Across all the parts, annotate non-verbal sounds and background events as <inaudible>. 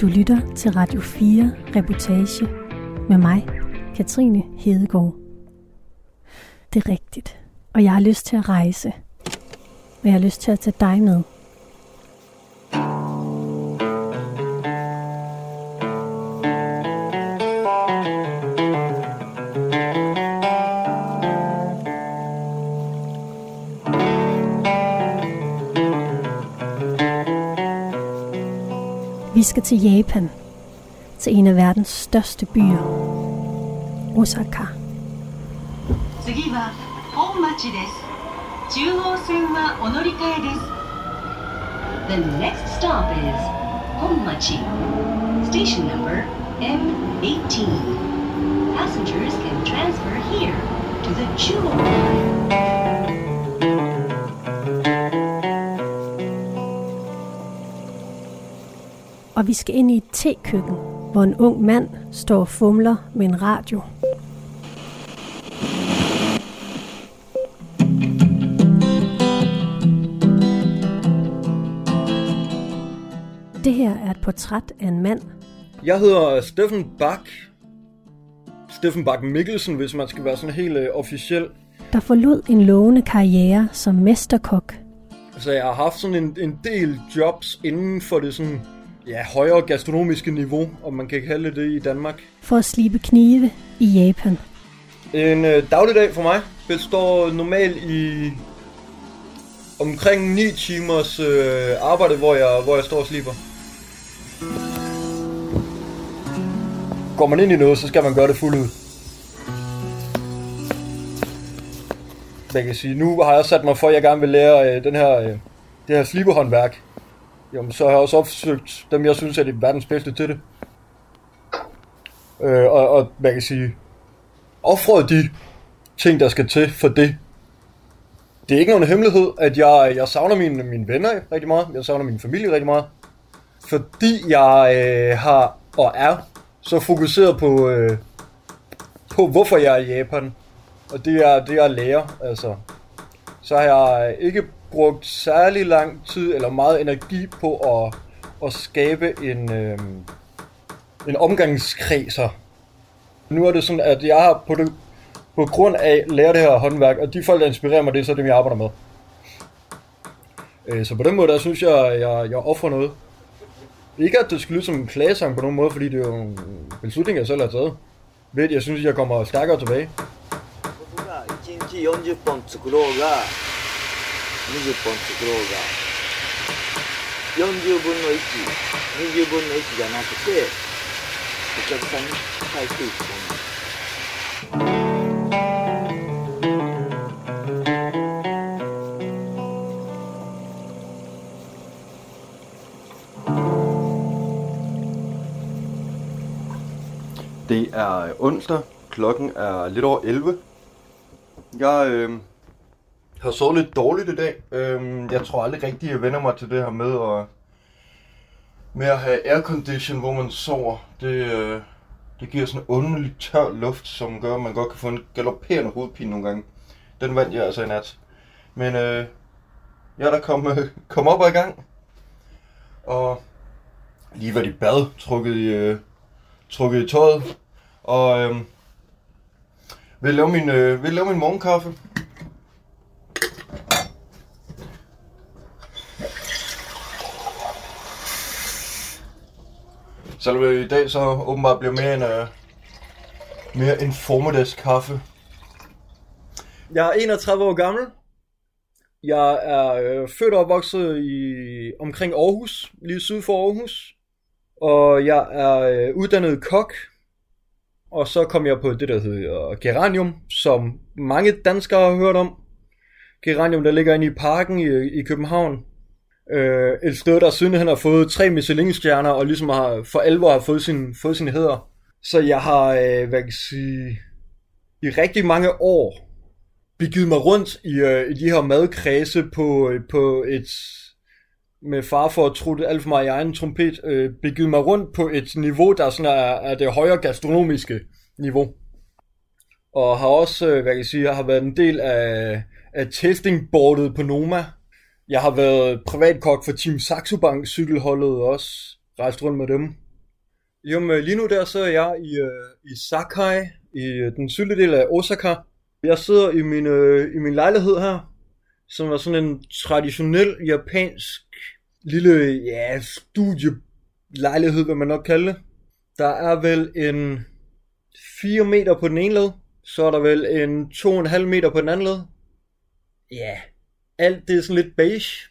Du lytter til Radio 4 Reportage med mig, Katrine Hedegaard. Det er rigtigt, og jeg har lyst til at rejse. Og jeg har lyst til at tage dig med. Vi skal til Japan, til en af verdens største byer, Osaka. The next stop is Honmachi, station number M18. Passengers can transfer here to the Chuo line. Og vi skal ind i et tekøkken, hvor en ung mand står og fumler med en radio. Det her er et portræt af en mand, Jeg hedder Steffen Bak. Steffen Bak Mikkelsen, hvis man skal være sådan helt øh, officiel. der forlod en lovende karriere som mesterkok Altså, jeg har haft sådan en, en del jobs inden for det sådan, ja, højere gastronomiske niveau, om man kan kalde det i Danmark. for at slibe knive i Japan. En øh, dagligdag for mig består normalt i omkring 9 timers øh, arbejde, hvor jeg, hvor jeg står og sliber. Går man ind i noget, så skal man gøre det fuldt ud. Jeg kan sige, nu har jeg sat mig for, at jeg gerne vil lære øh, den her, øh, det her slibehåndværk. Jamen, så har jeg også opsøgt dem, jeg synes er de verdens bedste til det. Øh, og, og man kan sige, offrede de ting, der skal til for det. Det er ikke nogen hemmelighed, at jeg, jeg savner mine, mine venner rigtig meget. Jeg savner min familie rigtig meget. Fordi jeg øh, har og er så fokuseret på, øh, på hvorfor jeg er i Japan. Og det er det, jeg lærer. Altså. Så har jeg ikke brugt særlig lang tid eller meget energi på at, at skabe en, øh, en omgangskredser. Nu er det sådan, at jeg har på, det, på grund af lærer det her håndværk, og de folk, der inspirerer mig, det er så dem, jeg arbejder med. Øh, så på den måde, der synes jeg, jeg, jeg offrer noget. Ikke at det skal lyde som en klagesang på nogen måde, fordi det er jo en beslutning, jeg selv har taget. Ved jeg synes, jeg kommer stærkere tilbage. 40번 20本作ろうが40分の120分の1じゃなくてお客さんに返していくもの Det er onsdag. Klokken er lidt over 11. Jeg øh, har sovet lidt dårligt i dag. Øh, jeg tror aldrig rigtigt, jeg vender mig til det her med at, med at have aircondition, hvor man sover. Det, øh, det giver sådan en underlig tør luft, som gør, at man godt kan få en galopperende hovedpine nogle gange. Den vandt jeg altså i nat. Men øh, jeg er der kom, øh, <laughs> kom op og i gang. Og lige været i bad, trukket i, øh, trukket i tøjet. Og øh, vil lave min, øh, vil lave min morgenkaffe. Selvom i dag så åbenbart bliver mere en, øh, mere en formiddagskaffe. Jeg er 31 år gammel. Jeg er øh, født og opvokset i omkring Aarhus, lige syd for Aarhus. Og jeg er øh, uddannet kok. Og så kom jeg på det, der hedder Geranium, som mange danskere har hørt om. Geranium, der ligger inde i parken i, i København. Øh, et sted, der sidenhen har fået tre Michelin-stjerner, og ligesom har, for alvor har fået sin, fået sin hæder. Så jeg har, øh, hvad kan jeg sige, i rigtig mange år begivet mig rundt i, øh, i de her madkredse på, øh, på et, med far for at tro det alt for meget i egen trompet, øh, begivet mig rundt på et niveau, der sådan er, er det højere gastronomiske niveau. Og har også, øh, hvad kan jeg sige, jeg har været en del af, af testingboardet på Noma. Jeg har været privatkok for Team Saxo Bank cykelholdet også, rejst rundt med dem. Jo, men øh, lige nu der så er jeg i, øh, i Sakai, i øh, den sydlige del af Osaka. Jeg sidder i min, øh, i min lejlighed her, som er sådan en traditionel japansk lille ja, studielejlighed, hvad man nok kalde det. Der er vel en 4 meter på den ene led, så er der vel en 2,5 meter på den anden led. Ja, alt det er sådan lidt beige.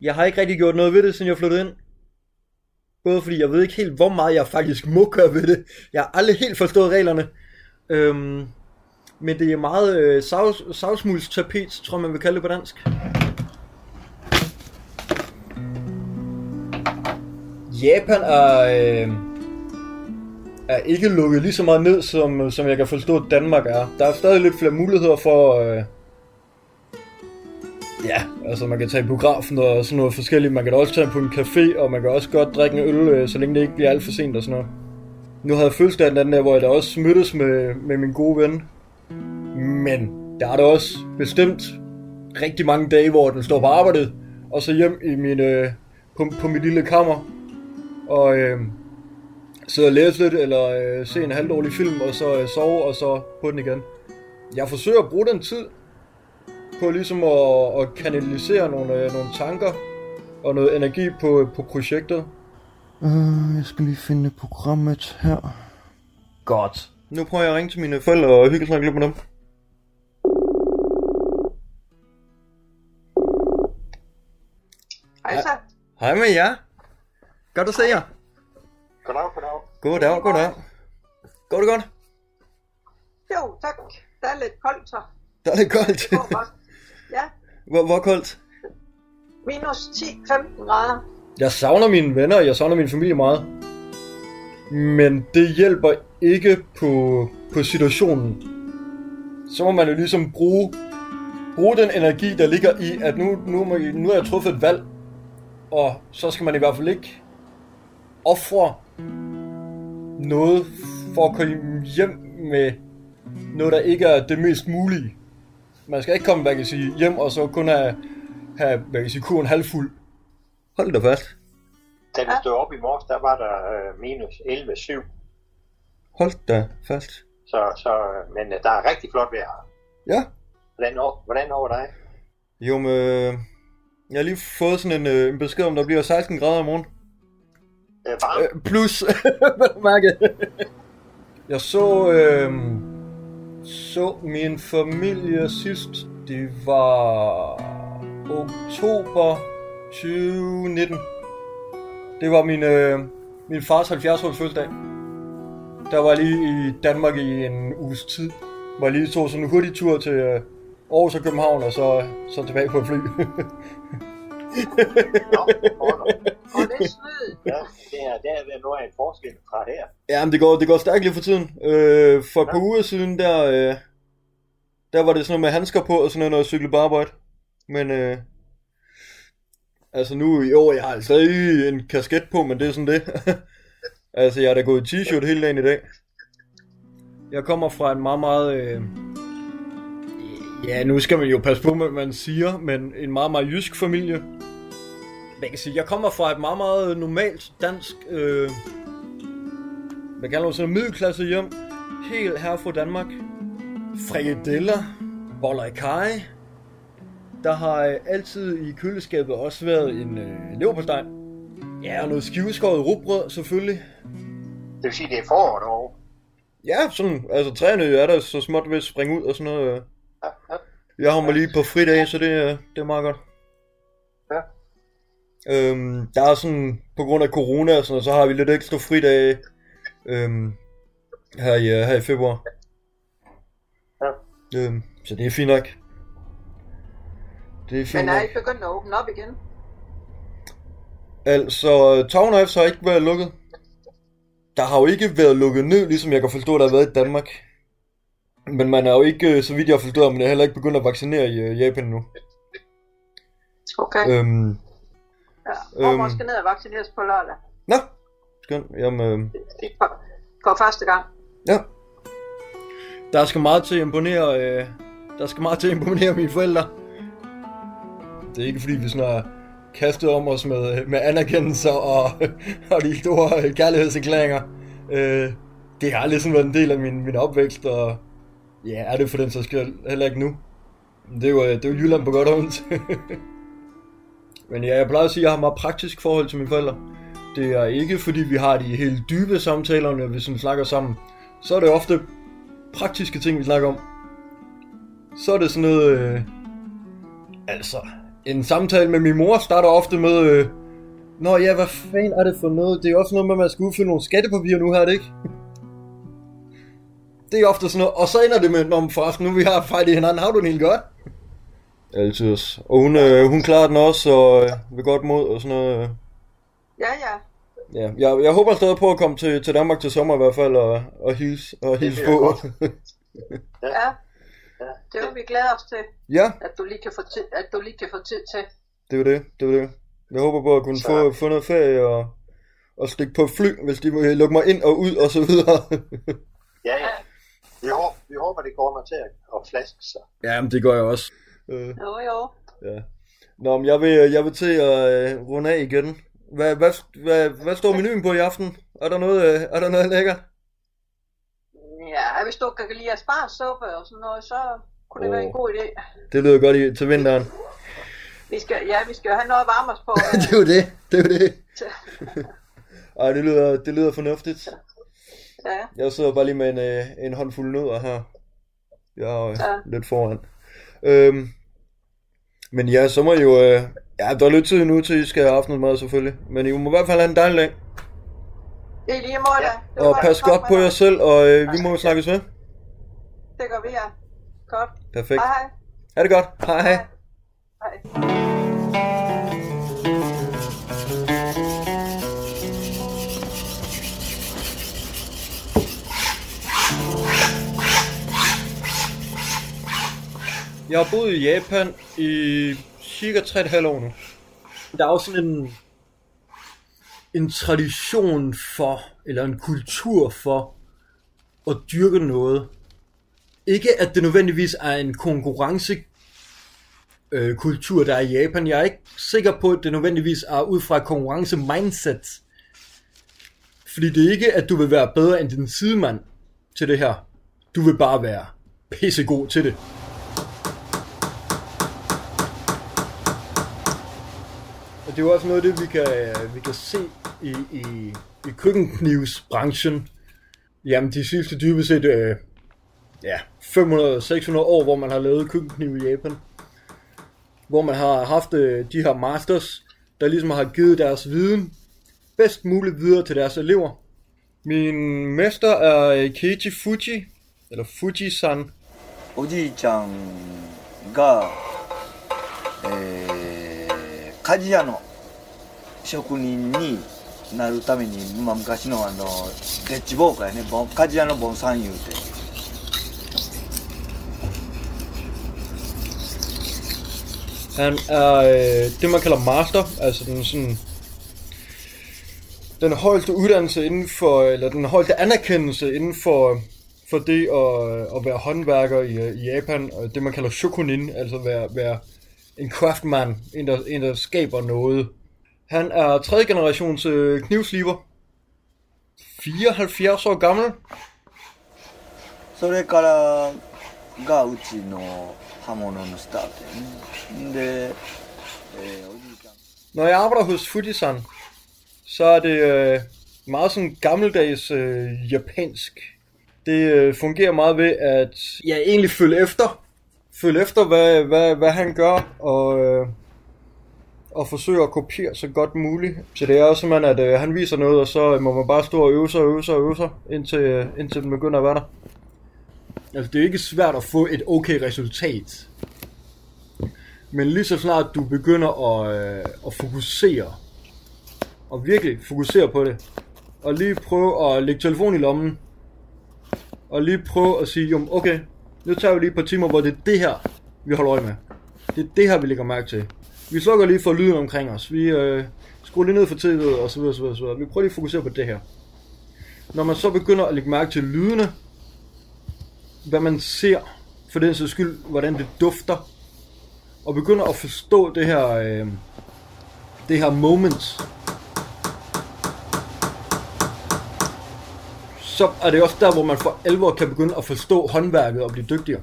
Jeg har ikke rigtig gjort noget ved det, siden jeg flyttede ind. Både fordi jeg ved ikke helt, hvor meget jeg faktisk må gøre ved det. Jeg har aldrig helt forstået reglerne. Øhm, men det er meget øh, savs, savsmuldstapet, tror man vil kalde det på dansk. Japan er, øh, er ikke lukket lige så meget ned, som, som jeg kan forstå, at Danmark er. Der er stadig lidt flere muligheder for... Øh, ja, altså man kan tage i biografen og sådan noget forskelligt. Man kan da også tage på en café, og man kan også godt drikke en øl, øh, så længe det ikke bliver alt for sent og sådan noget. Nu havde jeg fødselsdag den anden der, hvor jeg da også mødtes med, med min gode ven. Men der er da også bestemt rigtig mange dage, hvor den står på arbejdet, og så hjem i min, øh, på, på mit lille kammer, og øh, sidde og læse lidt, eller øh, se en halvdårlig film, og så øh, sove, og så på den igen. Jeg forsøger at bruge den tid på ligesom at, at kanalisere nogle, øh, nogle tanker og noget energi på, på projektet. Uh, jeg skal lige finde programmet her. Godt. Nu prøver jeg at ringe til mine forældre og hygge snakke lidt med dem. Hej så. Hej med jer. Godt at se jer. Goddag, goddag. Goddag, goddag. Går det godt? Jo, tak. Der er lidt koldt så. Der er lidt koldt. Ja, hvor, hvor koldt? minus 10-15 grader. Jeg savner mine venner, jeg savner min familie meget. Men det hjælper ikke på, på situationen. Så må man jo ligesom bruge, bruge den energi, der ligger i, at nu, nu, må, nu har jeg truffet et valg. Og så skal man i hvert fald ikke ofre noget for at komme hjem med noget, der ikke er det mest mulige. Man skal ikke komme, hvad kan sige, hjem og så kun have, have hvad kan jeg sige, kurven halvfuld. Hold da fast. Da vi stod op i morges, der var der øh, minus 11,7. Hold da fast. Så, så, øh, men øh, der er rigtig flot vejr. Ja. Hvordan, over, hvordan over dig? Jo, men øh, jeg har lige fået sådan en, øh, en besked om, der bliver 16 grader i morgen. Øh, varmt? Øh, plus, <laughs> mærke. Jeg så, øh, så min familie sidst. Det var oktober 2019. Det var min, øh, min fars 70-års fødselsdag. Der var jeg lige i Danmark i en uges tid. Hvor lige tog sådan en hurtig tur til øh, Aarhus og København, og så, så tilbage på et fly. <laughs> Nå. Og det er snyd. ja, det er, det er noget af en forskel fra her. Ja, men det går, det går stærkt lige for tiden. Øh, for et par uger siden, der, øh, der var det sådan noget med handsker på, og sådan noget, når jeg cyklede på arbejde. Men øh, altså nu i år, jeg har stadig en kasket på, men det er sådan det. <laughs> altså, jeg er da gået i t-shirt hele dagen i dag. Jeg kommer fra en meget, meget... Øh, ja, nu skal man jo passe på, hvad man siger, men en meget, meget jysk familie. Man kan sige, jeg kommer fra et meget, meget normalt dansk... Øh, man sådan en middelklasse hjem. Helt her fra Danmark. Frikadeller, boller i kaj. Der har altid i køleskabet også været en øh, leverpostej. Ja, og noget skiveskåret rugbrød selvfølgelig. Det vil sige, det er forår derovre. Ja, sådan, altså træerne er der så småt ved at springe ud og sådan noget. øh. Jeg har mig lige på fridag, så det, er- det er meget godt. Øhm, der er sådan, på grund af corona og sådan noget, så har vi lidt ekstra fridage øhm, her, i, øh, her i februar. Ja. Øhm, så det er fint nok. Det er fint Men er ikke begyndt at åbne op igen? Altså, Town F har ikke været lukket. Der har jo ikke været lukket ned, ligesom jeg kan forstå, der har været i Danmark. Men man er jo ikke, øh, så vidt jeg har forstået, man er heller ikke begyndt at vaccinere i øh, Japan nu. Okay. Øhm, Ja. Mormor øhm. skal ned og vaccineres på lørdag. nå, skønt. Jamen, øh, For, for første gang. ja. Der skal meget til at imponere, øh, der skal meget til at imponere mine forældre. Det er ikke fordi, vi sådan har kastet om os med, med anerkendelser og, <laughs> og de store kærlighedserklæringer. Øh, det har aldrig sådan været en del af min, min opvækst, og ja, er det for den så skal heller ikke nu. Det er jo, det er jo Jylland på godt og ondt. <laughs> Men ja, jeg plejer at sige, at jeg har meget praktisk forhold til mine forældre. Det er ikke fordi vi har de helt dybe samtaler, når vi sådan snakker sammen. Så er det ofte praktiske ting, vi snakker om. Så er det sådan noget... Øh, altså, en samtale med min mor starter ofte med... Øh, Nå ja, hvad fanden er det for noget? Det er også noget med, at man skal udfylde nogle skattepapirer nu her, det ikke? det er ofte sådan noget. Og så ender det med, om forresten nu vi har fejl i hinanden, har du det helt godt? Altid. Og hun, øh, hun klarer den også, og øh, vil godt mod og sådan noget. Øh. Ja, ja. Ja, jeg, jeg håber stadig på at komme til, til Danmark til sommer i hvert fald, og, og hilse, og hilse på. Ja. Det vil vi glæde os til, ja, at du lige kan få tid, at du lige kan få tid til. det er det, det er det. Jeg håber på at kunne Så- få, få noget ferie og, og stikke på fly, hvis de vil lukke mig ind og ud og så videre. Ja, ja. Vi håber, vi håber det går mig til at, flaske sig. ja, men det gør jeg også. Øh, Jo, jo. ja. Nå, men jeg vil, jeg vil til at øh, runde af igen. Hvad, hvad, hvad, hvad står menuen på i aften? Er der noget, øh, er der noget lækkert? Ja, hvis du kan lide asparsuppe og sådan noget, så kunne det være en god idé. Det lyder godt i, til vinteren. Vi skal, ja, vi skal jo have noget varme os på. <laughs> det er jo det, det er jo det. <laughs> Ej, det lyder, det lyder fornuftigt. ja, Jeg sidder bare lige med en, øh, en håndfuld nødder her. Jeg er øh, Ja. lidt foran. Øhm, men ja, så må I jo... Øh, ja, der er lidt tid nu til, I skal have aftensmad selvfølgelig. Men I må i hvert fald have en dejlig dag. det er lige måde, ja. Og pas godt med på jer selv, og øh, vi må snakkes ved. Det gør vi, ja. Godt. Perfekt. Hej, hej. Ha' det godt. Hej hej. hej. Jeg har boet i Japan i cirka 3,5 år nu. Der er også sådan en, en tradition for, eller en kultur for, at dyrke noget. Ikke at det nødvendigvis er en konkurrence øh, kultur, der er i Japan. Jeg er ikke sikker på, at det nødvendigvis er ud fra konkurrence mindset. Fordi det er ikke, at du vil være bedre end din sidemand til det her. Du vil bare være pissegod til det. det er jo også noget af det, vi kan, vi kan se i, i, i køkkenknivsbranchen. Jamen, de sidste dybest set øh, ja, 500-600 år, hvor man har lavet køkkenkniv i Japan. Hvor man har haft øh, de her masters, der ligesom har givet deres viden bedst muligt videre til deres elever. Min mester er øh, Keiji Fuji, eller Fuji-san. Oji-chan ga... Øh 鍛冶屋の職人になるために、まあ、昔のあのデッチボーカーやねボン鍛冶屋のボンさん言うて Han er øh, det, man kalder master, altså den sådan den højeste uddannelse inden for, eller den højeste anerkendelse inden for, for det at, at være håndværker i, øh, i Japan, og det man kalder shokunin, altså være, være en craftman, en der, en der skaber noget. Han er tredje generations øh, knivsliber, 74 år gammel, それからがうちの刃物のスタートやねで、えーおじいちゃん Når jeg arbejder hos Fujisan, så er det øh, meget sådan gammeldags øh, japansk. Det øh, fungerer meget ved at ja, egentlig følge efter. Følge efter, hvad, hvad, hvad han gør, og, øh, og forsøge at kopiere så godt muligt. Så det er også simpelthen, at øh, han viser noget, og så øh, må man bare stå og øve sig og øve sig og øve sig, indtil, øh, indtil den begynder at være der. Altså, det er ikke svært at få et okay resultat. Men lige så snart du begynder at, øh, at fokusere, og virkelig fokusere på det, og lige prøve at lægge telefonen i lommen, og lige prøve at sige, jo, okay, nu tager vi lige et par timer, hvor det er det her, vi holder øje med. Det er det her, vi lægger mærke til. Vi slukker lige for lyden omkring os. Vi øh, skruer lige ned for tv'et, og så videre, så videre, så videre. Vi prøver lige at fokusere på det her. Når man så begynder at lægge mærke til lydene, hvad man ser, for den sags skyld, hvordan det dufter, og begynder at forstå det her, øh, det her moment, så er det også der, hvor man for alvor kan begynde at forstå håndværket og blive dygtigere.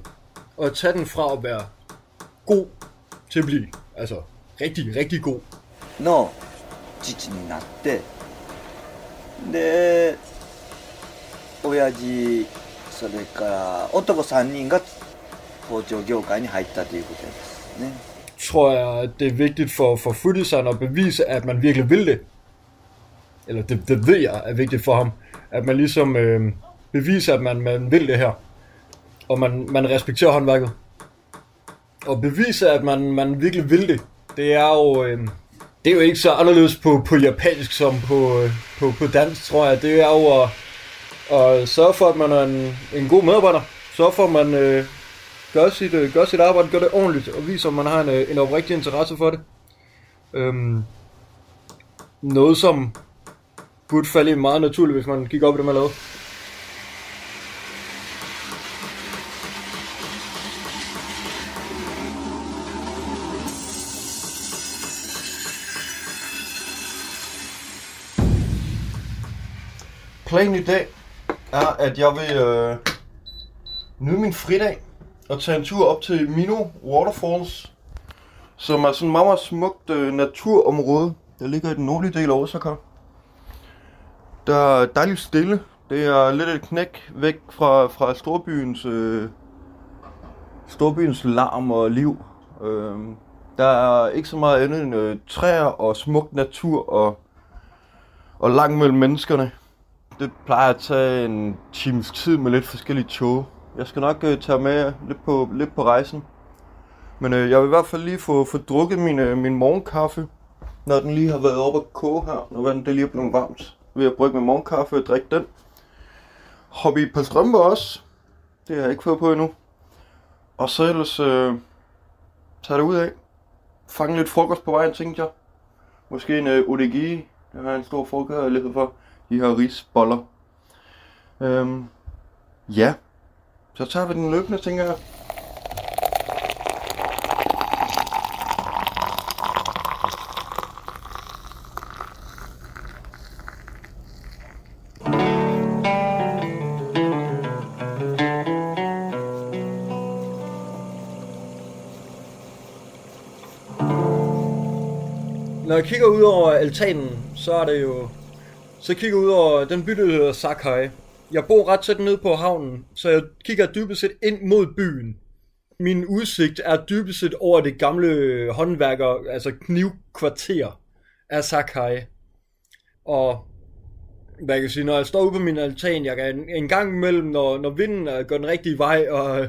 Og at tage den fra at være god til at blive, altså rigtig, rigtig god. の父になってで親父それから男3人が包丁業界に入ったということですね tror jeg, at det er vigtigt for, for Fudiseren at bevise, at man virkelig vil det. Eller det, det ved jeg er vigtigt for ham. At man ligesom øh, beviser, at man, man vil det her. Og man, man respekterer håndværket. Og bevise, at man, man virkelig vil det. Det er jo... Øh, det er jo ikke så anderledes på, på japansk som på, øh, på, på dansk, tror jeg. Det er jo at, at sørge for, at man er en, en god medarbejder. Sørge for, at man øh, gør, sit, øh, gør sit arbejde, gør det ordentligt, og viser, at man har en, øh, en oprigtig interesse for det. Øhm, noget, som burde falde meget naturligt, hvis man gik op i det, man lavede. Planen i dag er, at jeg vil øh, nyde min fridag og tage en tur op til Mino Waterfalls, som er sådan et meget, meget smukt øh, naturområde, der ligger i den nordlige del af Osaka. Der er dejligt stille. Det er lidt et knæk væk fra, fra storbyens, øh, storbyens larm og liv. Øh, der er ikke så meget andet end øh, træer og smuk natur og, og langt mellem menneskerne. Det plejer at tage en times tid med lidt forskellige tog. Jeg skal nok øh, tage med lidt på, lidt på rejsen. Men øh, jeg vil i hvert fald lige få, få drukket min, øh, min morgenkaffe, når den lige har været oppe at koge her. Når den det lige er blevet varmt ved at brygge med morgenkaffe og drikke den. Hoppe i et par strømper også. Det har jeg ikke fået på endnu. Og så ellers øh, tager det ud af. Fange lidt frokost på vejen, tænkte jeg. Måske en øh, odegi. Det har jeg en stor forkærlighed for. De her risboller. Øhm, ja, så tager vi den løbende, tænker jeg. Kigger ud over altanen, så er det jo... Så kigger ud over den by, der hedder Sakai. Jeg bor ret tæt nede på havnen, så jeg kigger dybest set ind mod byen. Min udsigt er dybest set over det gamle håndværker, altså knivkvarter af Sakai. Og hvad jeg kan sige, når jeg står ude på min altan, jeg kan en, gang imellem, når, når vinden går den rigtige vej, og,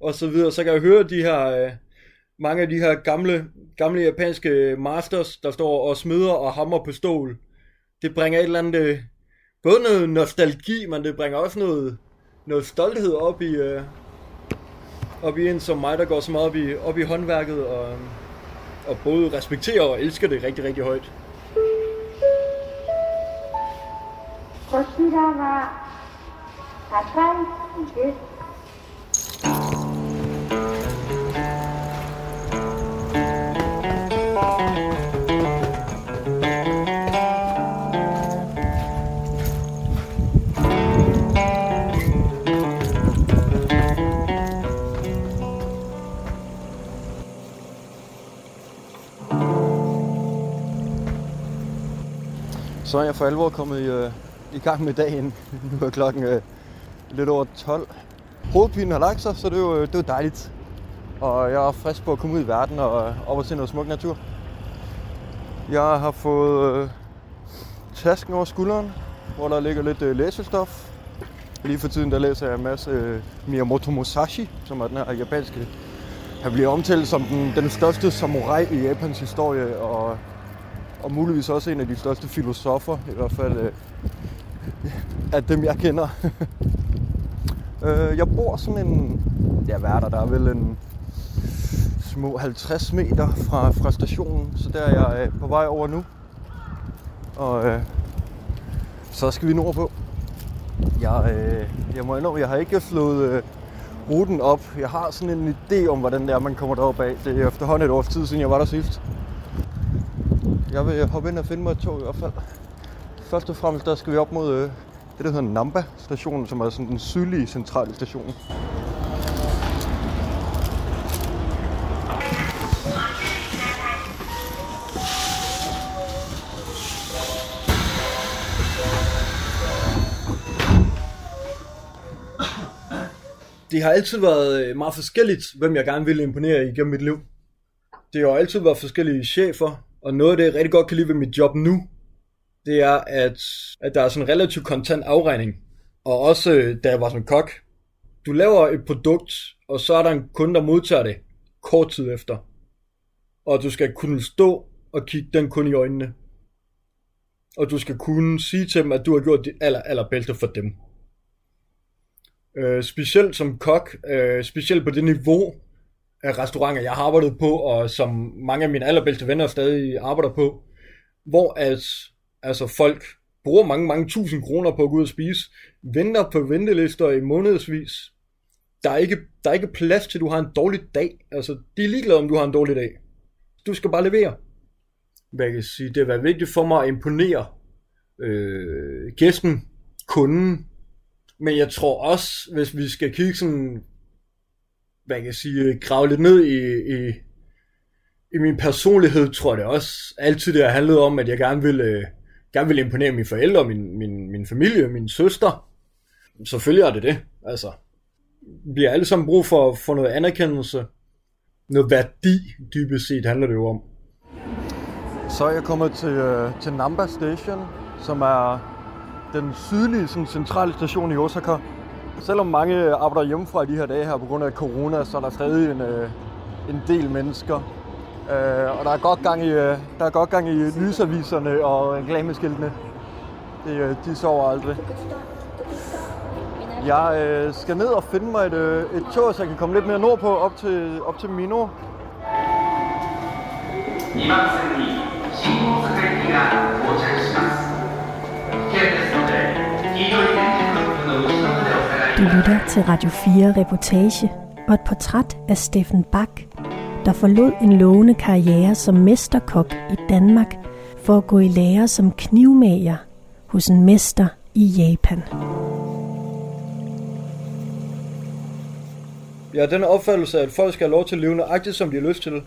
og så videre, så kan jeg høre de her, øh, mange af de her gamle, gamle japanske masters, der står og smider og hammer på stål. Det bringer et eller andet, øh, både noget nostalgi, men det bringer også noget, noget stolthed op i, øh, op i en som mig, der går så meget op i, op i håndværket, og, og både respekterer og elsker det rigtig, rigtig højt. こちらは高市です。 Så er jeg for alvor kommet i, øh, i gang med dagen. <laughs> Nu er klokken øh, lidt over 12. Hovedpinen har lagt sig, så det er jo, det er jo dejligt. Og jeg er frisk på at komme ud i verden og øh, op og se noget smuk natur. Jeg har fået øh, tasken over skulderen, hvor der ligger lidt øh, læsestof. Lige for tiden der læser jeg en masse øh, Miyamoto Musashi, som er den her japanske. Han bliver omtalt som den, den største samurai i Japans historie, og og muligvis også en af de største filosofer, i hvert fald øh, af dem, jeg kender. <laughs> øh, jeg bor sådan en, ja hvad er der, der er vel en små 50 meter fra, fra stationen, så der er jeg øh, på vej over nu. Og øh, så skal vi nordpå. Jeg, øh, jeg må indrømme, jeg har ikke slået øh, ruten op. Jeg har sådan en idé om, hvordan det er, man kommer derop af. Det er efterhånden et års tid siden, jeg var der sidst. Jeg vil hoppe ind og finde mig et tog i hvert fald. Først og fremmest, der skal vi op mod øh, det, der hedder Namba stationen, som er sådan den sydlige centrale station. det har altid været øh, meget forskelligt, hvem jeg gerne ville imponere igennem mit liv. Det har altid været forskellige chefer, og noget af det, jeg rigtig godt kan lide ved mit job nu, det er, at, at der er sådan en relativt kontant afregning. Og også, øh, da jeg var som kok, du laver et produkt, og så er der en kunde, der modtager det kort tid efter. Og du skal kunne stå og kigge den kunde i øjnene. Og du skal kunne sige til dem, at du har gjort det aller, allerbedste for dem. Øh, specielt som kok, øh, specielt på det niveau restauranter, jeg har arbejdet på, og som mange af mine allerbedste venner stadig arbejder på, hvor at, altså folk bruger mange, mange tusind kroner på at gå ud og spise, venter på ventelister i månedsvis. Der er ikke, der er ikke plads til, at du har en dårlig dag. Altså, de er ligeglade, om du har en dårlig dag. Du skal bare levere. Hvad jeg kan sige, det har vigtigt for mig at imponere øh, gæsten, kunden, men jeg tror også, hvis vi skal kigge sådan, hvad kan jeg sige, grave lidt ned i, i, i min personlighed, tror jeg det også altid det har handlet om, at jeg gerne ville, øh, gerne ville imponere mine forældre, min, min, min familie, min søster. Selvfølgelig er det det. Altså, vi har alle sammen brug for, for noget anerkendelse. Noget værdi, dybest set, handler det jo om. Så er jeg kommet til, øh, til Namba Station, som er den sydlige sådan, centrale station i Osaka. Selvom mange arbejder hjemmefra i de her dage her på grund af corona, så er der stadig en, øh, en del mennesker. Øh, og der er godt gang i, øh, der er godt gang i lysaviserne øh, og reklameskiltene. Det, øh, de sover aldrig. Jeg øh, skal ned og finde mig et, øh, et tog, så jeg kan komme lidt mere nordpå op til, op til Mino. 2 Du lytter til Radio 4 Reportage og et portræt af Steffen Bak, der forlod en lovende karriere som mesterkok i Danmark for at gå i lære som knivmager hos en mester i Japan. Ja, den opfattelse, at folk skal have lov til at leve nøjagtigt, som de har lyst til.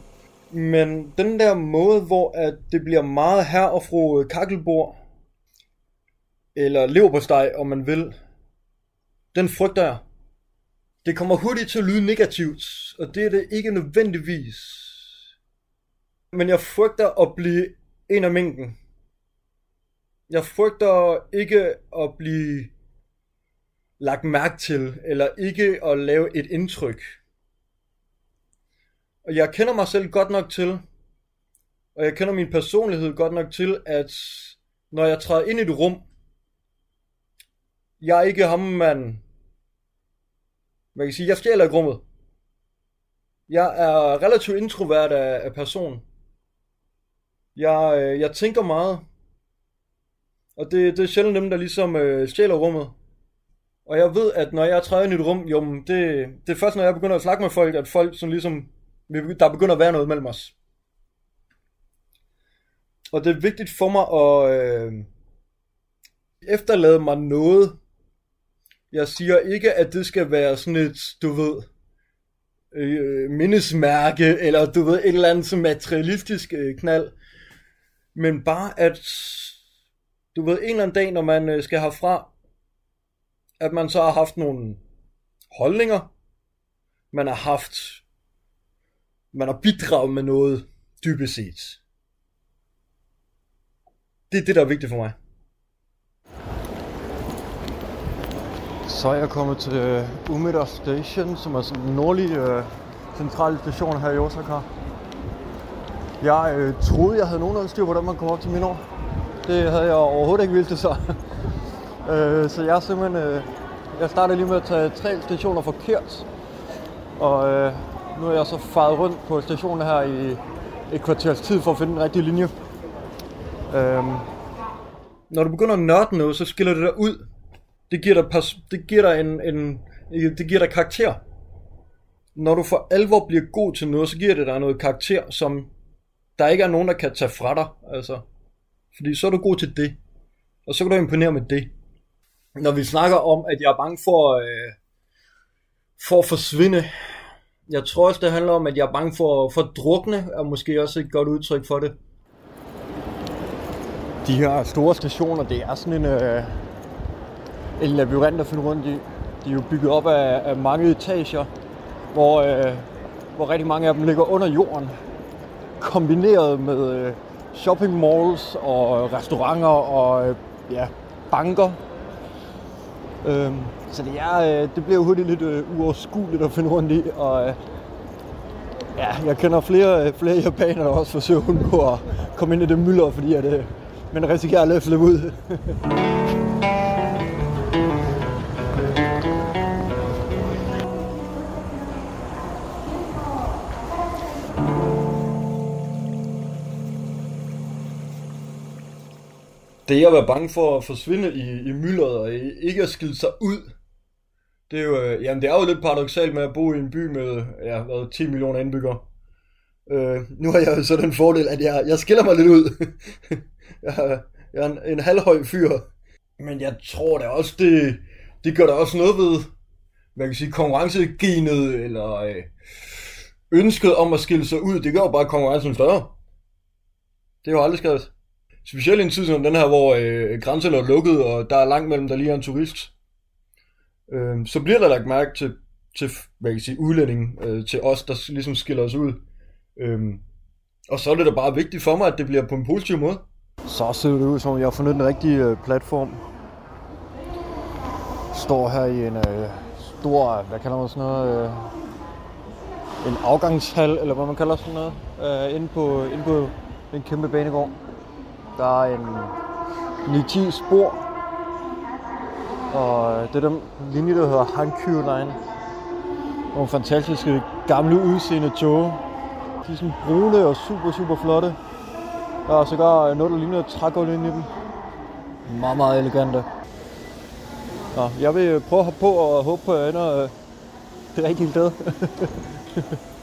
Men den der måde, hvor at det bliver meget her og fru kakkelbord, eller leverpostej, om man vil, den frygter jeg. Det kommer hurtigt til at lyde negativt, og det er det ikke nødvendigvis. Men jeg frygter at blive en af mængden. Jeg frygter ikke at blive lagt mærke til, eller ikke at lave et indtryk. Og jeg kender mig selv godt nok til, og jeg kender min personlighed godt nok til, at når jeg træder ind i et rum, jeg er ikke ham, man... Man kan sige, jeg stjæler i rummet. Jeg er relativt introvert af, af person. Jeg, øh, jeg tænker meget. Og det, det er sjældent dem, der ligesom øh, stjæler rummet. Og jeg ved, at når jeg træder ind i et rum, jo, det, det er først, når jeg begynder at snakke med folk, at folk sådan ligesom, der begynder at være noget mellem os. Og det er vigtigt for mig at øh, efterlade mig noget, jeg siger ikke, at det skal være sådan et, du ved, øh, mindesmærke, eller du ved, et eller andet som materialistisk øh, knald. Men bare at, du ved, en eller anden dag, når man øh, skal herfra, at man så har haft nogle holdninger, man har haft, man har bidraget med noget, dybest set. Det er det, der er vigtigt for mig. Så er jeg kommet til øh, Umeda Station, som er sådan en nordlig øh, central station her i Osaka. Jeg øh, troede, jeg havde nogenlunde styr på, hvordan man kom op til Mino. Det havde jeg overhovedet ikke vildt så. <laughs> øh, så jeg simpelthen... Øh, jeg startede lige med at tage tre stationer forkert. Og øh, nu er jeg så faret rundt på stationen her i et kvarters tid for at finde den rigtige linje. Uh, når du begynder at nørde noget, så skiller det dig ud det giver dig, pas, det giver dig en, en, det giver dig karakter. Når du for alvor bliver god til noget, så giver det dig noget karakter, som der ikke er nogen, der kan tage fra dig. Altså. Fordi så er du god til det. Og så kan du imponere med det. når vi snakker om, at jeg er bange for, øh, for at forsvinde, jeg tror også, det handler om, at jeg er bange for, for at drukne, er måske også et godt udtryk for det. De her store stationer, det er sådan en, øh, en labyrint at finde rundt i. De er jo bygget op af, af mange etager, hvor, øh, hvor rigtig mange af dem ligger under jorden, kombineret med øh, shopping malls og øh, restauranter og øh, ja, banker. Øh, så det, er, øh, det bliver hurtigt lidt øh, uoverskueligt at finde rundt i, og øh, ja, jeg kender flere, øh, flere japanere, der også forsøger på at komme ind i det mylder, fordi at, øh, man risikerer at løfte ud. <laughs> det at være bange for at forsvinde i, i myldret og ikke at skille sig ud, det er jo, øh, jamen det er jo lidt paradoxalt med at bo i en by med ja, hvad, 10 millioner indbyggere. Øh, nu har jeg så den fordel, at jeg, jeg skiller mig lidt ud. <laughs> jeg, jeg er en, en halvhøj fyr. Men jeg tror da også, det, det gør der også noget ved, hvad kan jeg sige, konkurrencegenet, eller øh, ønsket om at skille sig ud, det gør jo bare konkurrencen større. Det er jo aldrig skrevet. Specielt i en tid som den her, hvor øh, grænserne er lukket, og der er langt mellem, der lige er en turist. Øh, så bliver der lagt mærke til, til hvad kan jeg sige, udlænding, øh, til os, der ligesom skiller os ud. Øh, og så er det da bare vigtigt for mig, at det bliver på en positiv måde. Så ser det ud, som jeg har fundet den rigtige øh, platform. Står her i en øh, stor, hvad kalder man sådan noget, øh, en afgangshal, eller hvad man kalder sådan noget, øh, inde, på, inde på en kæmpe banegård. Der er en 9-10 spor, og det er den linje, der hedder Hankyu Line. Nogle fantastiske gamle udseende tog. De er sådan brune og super, super flotte. Der er sågar noget, der ligner et trægulv ind i dem. Meget, meget elegante. Nå, jeg vil prøve at hoppe på og håbe på, at jeg ender øh, det rigtige sted. <laughs>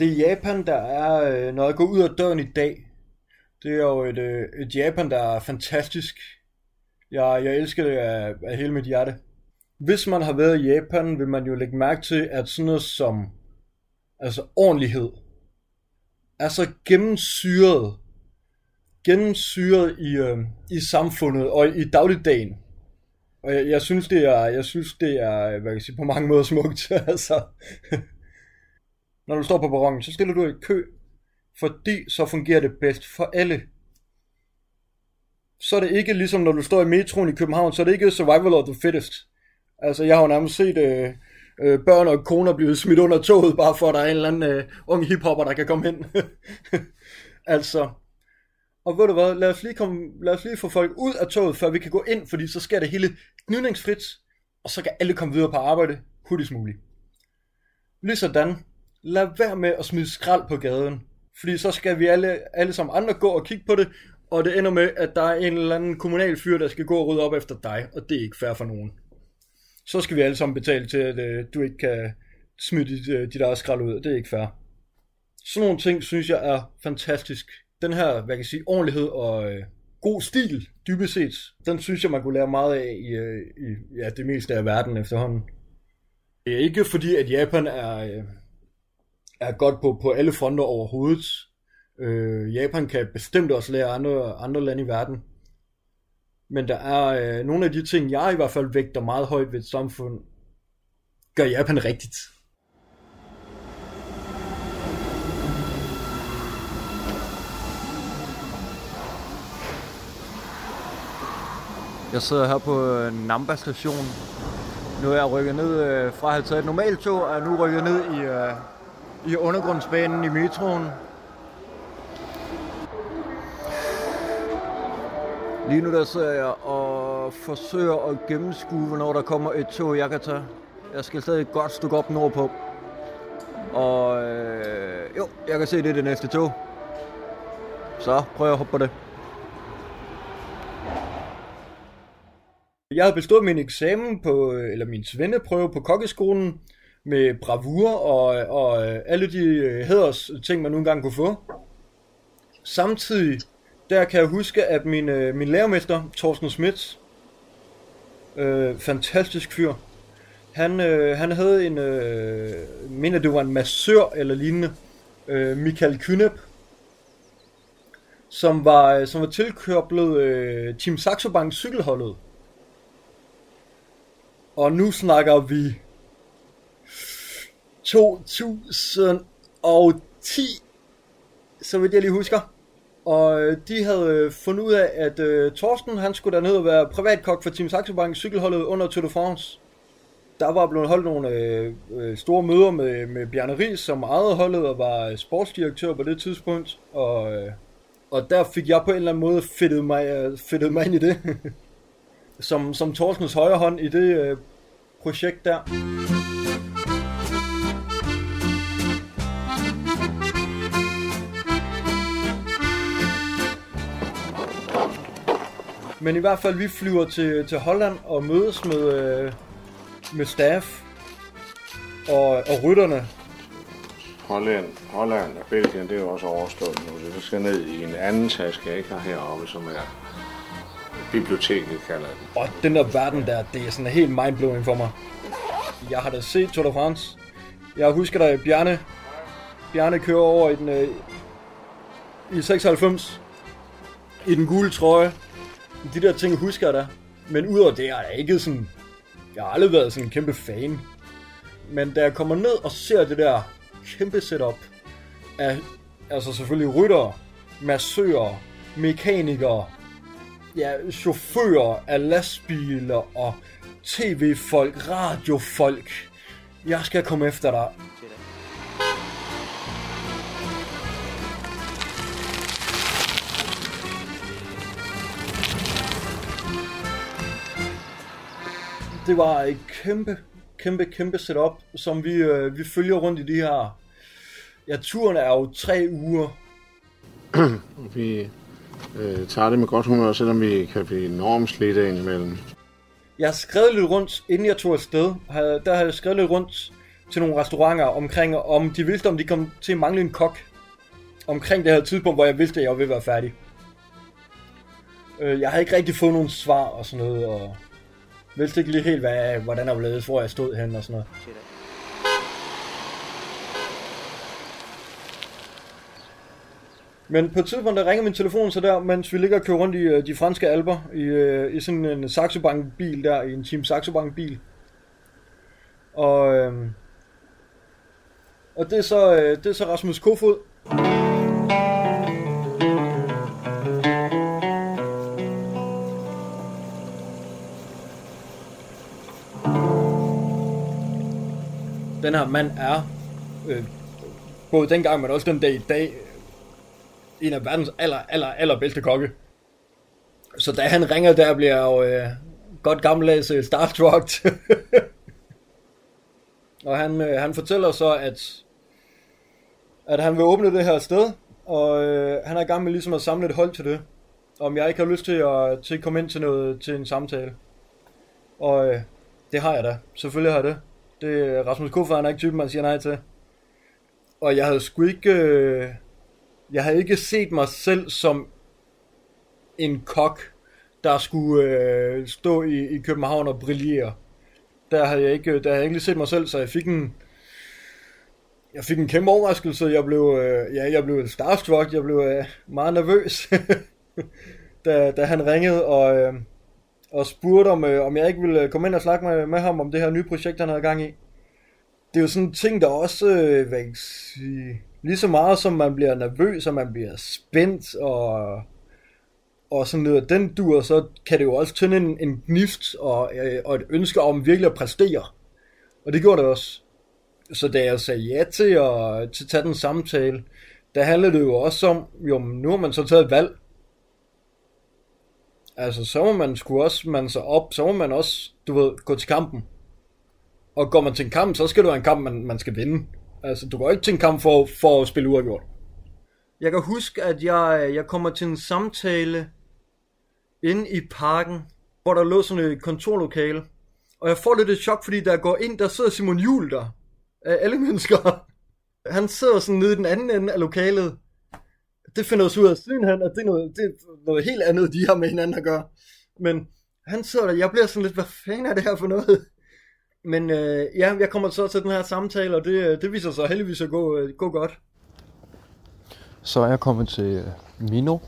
det er Japan, der er, øh, når jeg går ud af døren i dag, det er jo et, øh, et Japan, der er fantastisk. Jeg, jeg elsker det af, af hele mit hjerte. Hvis man har været i Japan, vil man jo lægge mærke til, at sådan noget som altså ordentlighed er så gennemsyret gennemsyret i, øh, i samfundet og i, i dagligdagen. Og jeg, jeg synes det er jeg synes det er øh, hvad kan jeg sige på mange måder smukt <laughs> altså når du står på perronen, så stiller du i kø, fordi så fungerer det bedst for alle. Så er det ikke ligesom når du står i metroen i København, så er det ikke survival of the fittest. Altså jeg har jo nærmest set øh, øh, børn og koner blive smidt under toget, bare for at der er en eller anden øh, ung hiphopper, der kan komme ind. <laughs> altså, og ved du hvad, lad os, lige komme, lad os lige få folk ud af toget, før vi kan gå ind, fordi så sker det hele gnidningsfrit, og så kan alle komme videre på arbejde hurtigst muligt. Ligesådan, lad være med at smide skrald på gaden. Fordi så skal vi alle, alle sammen andre gå og kigge på det, og det ender med, at der er en eller anden kommunal fyr, der skal gå og rydde op efter dig, og det er ikke fair for nogen. Så skal vi alle sammen betale til, at øh, du ikke kan smide dit, øh, dit eget skrald ud, det er ikke fair. Sådan nogle ting synes jeg er fantastisk. Den her, hvad kan jeg sige, ordentlighed og øh, god stil, dybest set, den synes jeg, man kunne lære meget af i, øh, i ja, det meste af verden efterhånden. Det er ikke fordi, at Japan er, øh, er godt på, på alle fronter overhovedet. Øh, Japan kan bestemt også lære andre, andre lande i verden. Men der er øh, nogle af de ting, jeg i hvert fald vægter meget højt ved et samfund, gør Japan rigtigt. Jeg sidder her på øh, Namba station. Nu er jeg rykket ned øh, fra at have et normalt tog, og er nu rykket ned i øh, i undergrundsbanen i metroen. Lige nu der sidder jeg og forsøger at gennemskue, hvornår der kommer et tog, jeg kan tage. Jeg skal stadig et godt stykke op nordpå. Og øh, jo, jeg kan se, det er det næste tog. Så prøver jeg at hoppe på det. Jeg havde bestået min eksamen på, eller min svendeprøve på kokkeskolen med bravur og, og øh, alle de øh, heders ting, man nu engang kunne få. Samtidig, der kan jeg huske, at min, øh, min lærermester, Thorsten Schmidt, øh, fantastisk fyr, han, øh, han havde en, øh, mener det var en massør eller lignende, øh, Michael Kynep, som var, som var tilkøblet øh, Team Saxo Bank cykelholdet. Og nu snakker vi 2010, så vidt jeg lige husker. Og øh, de havde øh, fundet ud af, at uh, Torsten han skulle derned og være privatkok for Team Saxo Bank cykelholdet under Tour de France. Der var blevet holdt nogle øh, øh, store møder med, med Bjarne Ries, som ejede holdet og var sportsdirektør på det tidspunkt. Og, øh, og der fik jeg på en eller anden måde fedtet mig, fedtet mig ind i det. <laughs> som, som Torstens højre hånd i det øh, projekt der. Men i hvert fald, vi flyver til, til Holland og mødes med, øh, med staff og, og rytterne. Holland, Holland og Belgien, det er jo også overstået nu. Det skal ned i en anden taske, jeg ikke har heroppe, som er biblioteket, kalder det. Og den der verden der, det er sådan helt mindblowing for mig. Jeg har da set Tour de France. Jeg husker da Bjarne, Bjarne kører over i den, øh, i 96 i den gule trøje. De der ting husker jeg da. Men udover det er jeg ikke sådan... Jeg har aldrig været sådan en kæmpe fan. Men da jeg kommer ned og ser det der kæmpe setup af altså selvfølgelig ryttere, massører, mekanikere, ja, chauffører af lastbiler og tv-folk, radiofolk. Jeg skal komme efter dig. Det var et kæmpe, kæmpe, kæmpe setup, som vi, øh, vi følger rundt i de her... Ja, turen er jo tre uger. <clears throat> vi øh, tager det med godt humør, selvom vi kan blive enormt slidte indimellem. Jeg har skrevet lidt rundt, inden jeg tog afsted. Der har jeg skrevet lidt rundt til nogle restauranter omkring, om de vidste, om de kom til at mangle en kok. Omkring det her tidspunkt, hvor jeg vidste, at jeg var ved at være færdig. Øh, jeg har ikke rigtig fået nogen svar og sådan noget, og vidste ikke lige helt, hvad, hvordan jeg blev, hvor jeg stod hen og sådan noget. Men på et tidspunkt, der ringer min telefon så der, mens vi ligger og kører rundt i øh, de franske alber, i, øh, i sådan en Saxo Bank bil der, i en Team Saxo Bank bil. Og, øh, og det er så, øh, det er så Rasmus Kofod. Den her mand er, øh, både dengang, men også den dag i dag, en af verdens aller, aller, aller bedste kokke. Så da han ringer der, bliver jeg jo øh, godt gammeldags øh, starstruck. <laughs> og han, øh, han fortæller så, at, at han vil åbne det her sted, og øh, han er i gang med ligesom at samle et hold til det. Om jeg ikke har lyst til at, til at komme ind til, noget, til en samtale. Og øh, det har jeg da. Selvfølgelig har jeg det det Rasmus Koffer, han er ikke typen, man siger nej til. Og jeg havde sgu ikke... Øh, jeg havde ikke set mig selv som en kok, der skulle øh, stå i, i København og brillere. Der havde jeg ikke, der havde jeg ikke lige set mig selv, så jeg fik en, jeg fik en kæmpe overraskelse. Jeg blev, øh, ja, jeg blev starstruck. Jeg blev øh, meget nervøs, <laughs> da, da han ringede og, øh, og spurgte, om, øh, om jeg ikke ville øh, komme ind og snakke med, med ham om det her nye projekt, han havde gang i. Det er jo sådan en ting, der også, øh, hvad jeg sige, lige så meget som man bliver nervøs, og man bliver spændt, og, og sådan noget, den dur, så kan det jo også tænde en, en gnift, og, øh, og et ønske om virkelig at præstere. Og det gjorde det også. Så da jeg sagde ja til at, til at tage den samtale, der handlede det jo også om, jo, nu har man så taget et valg. Altså, så må man sgu også man sig op, så må man også, du ved, gå til kampen. Og går man til en kamp, så skal det være en kamp, man, man skal vinde. Altså, du går ikke til en kamp for, for at spille uafgjort. Jeg kan huske, at jeg, jeg kommer til en samtale inde i parken, hvor der lå sådan et kontorlokale. Og jeg får lidt et chok, fordi der går ind, der sidder Simon Jul der. Af alle mennesker. Han sidder sådan nede i den anden ende af lokalet. Det finder os ud af siden han, at det er, noget, det er noget helt andet, de har med hinanden at gøre. Men han sidder der, jeg bliver sådan lidt, hvad fanden er det her for noget? Men øh, ja, jeg kommer så til den her samtale, og det, øh, det viser sig heldigvis at gå, øh, gå godt. Så er jeg kommet til øh, Mino.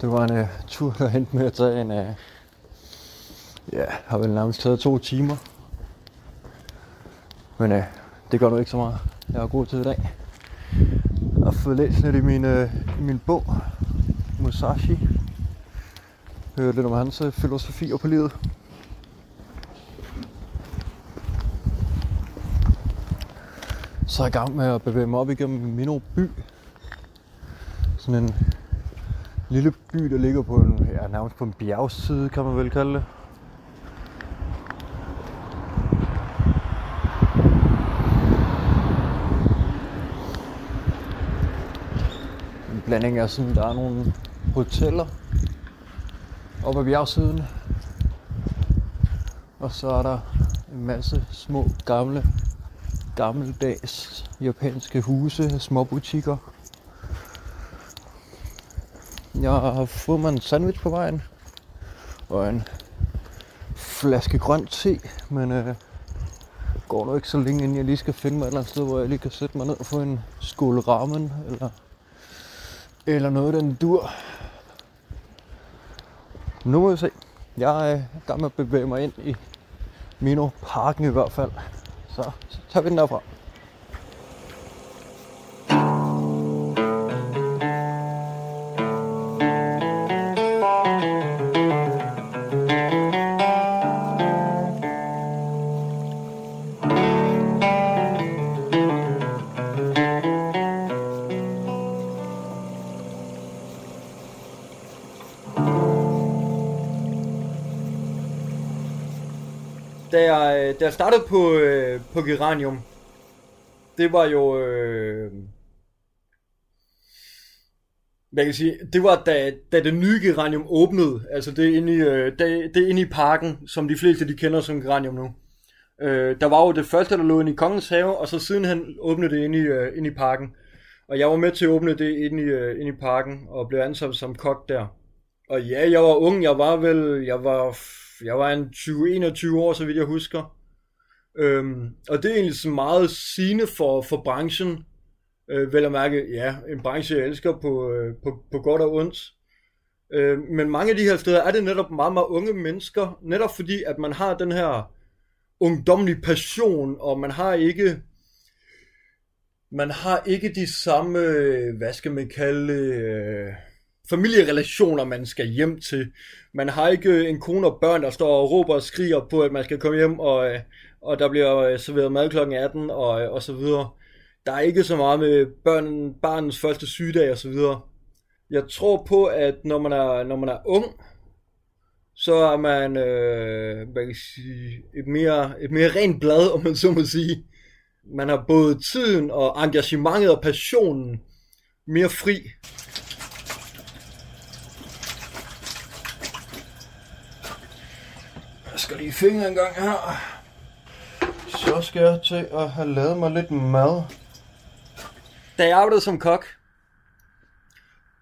Det var en uh, tur, der endte med at tage en... Uh, ja, har vel nærmest taget to timer. Men uh, det gør nu ikke så meget. Jeg har god tid i dag og fået læst lidt i min, øh, i min bog, Musashi. Hørt lidt om hans øh, filosofi og på livet. Så er jeg i gang med at bevæge mig op igennem Mino by. Sådan en lille by, der ligger på en, ja, nærmest på en bjergside, kan man vel kalde det. Blanding af sådan, der er nogle hoteller oppe ad bjergsiden. Og så er der en masse små gamle, gammeldags japanske huse, små butikker. Jeg har fået mig en sandwich på vejen. Og en flaske grøn te. Men øh, går nu ikke så længe, inden jeg lige skal finde mig et eller andet sted, hvor jeg lige kan sætte mig ned og få en skål ramen. Eller, eller noget den dur. Nu må vi se. Jeg øh, er i gang med at bevæge mig ind i Mino Parken i hvert fald. Så, så tager vi den derfra. Da jeg, startede på, øh, på Geranium, det var jo... Øh, hvad kan jeg sige, det var da, da det nye Geranium åbnede, altså det er inde i, øh, det, det er inde i parken, som de fleste de kender som Geranium nu. Øh, der var jo det første, der lå inde i Kongens Have, og så siden han åbnede det inde i, øh, inde i parken. Og jeg var med til at åbne det inde i, øh, inde i parken, og blev ansat som kok der. Og ja, jeg var ung, jeg var vel, jeg var, jeg var en 20-21 år, så vidt jeg husker. Øhm, og det er egentlig så meget sigende for, for branchen. Øh, vel at mærke, ja, en branche jeg elsker på, øh, på, på godt og ondt. Øh, men mange af de her steder er det netop meget, meget unge mennesker, netop fordi, at man har den her ungdomlig passion, og man har ikke man har ikke de samme, hvad skal man kalde øh, familierelationer, man skal hjem til. Man har ikke en kone og børn, der står og råber og skriger på, at man skal komme hjem, og, øh, og der bliver øh, serveret mad kl. 18, og, øh, og så videre. Der er ikke så meget med børn, barnens første sygedag, og så videre. Jeg tror på, at når man er, når man er ung, så er man øh, hvad kan jeg sige, et, mere, et mere rent blad, om man så må sige. Man har både tiden og engagementet og passionen mere fri. Jeg skal lige fingre en gang her. Så skal jeg til at have lavet mig lidt mad. Da jeg arbejdede som kok,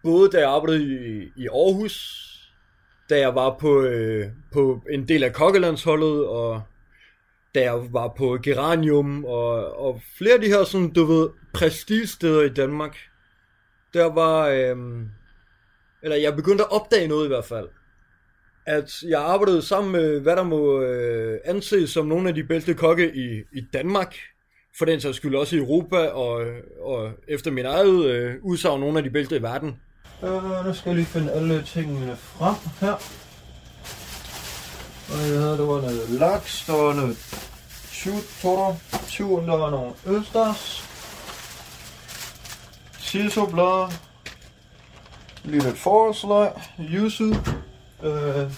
både da jeg arbejdede i, i Aarhus, da jeg var på, øh, på en del af kokkelandsholdet, og da jeg var på Geranium, og, og flere af de her sådan, du ved, prestigesteder i Danmark, der var, øh, eller jeg begyndte at opdage noget i hvert fald, at jeg arbejdede sammen med, hvad der må øh, anses som nogle af de bedste kokke i, i Danmark, for den sags skyld også i Europa, og, og efter min eget øh, udsagn nogle af de bedste i verden. Øh, nu skal jeg lige finde alle tingene frem her. Og jeg havde, der var noget laks, der var noget tutor, turen, der var nogle østers, silsoblad, lige lidt forårsløg, yuzu, øh,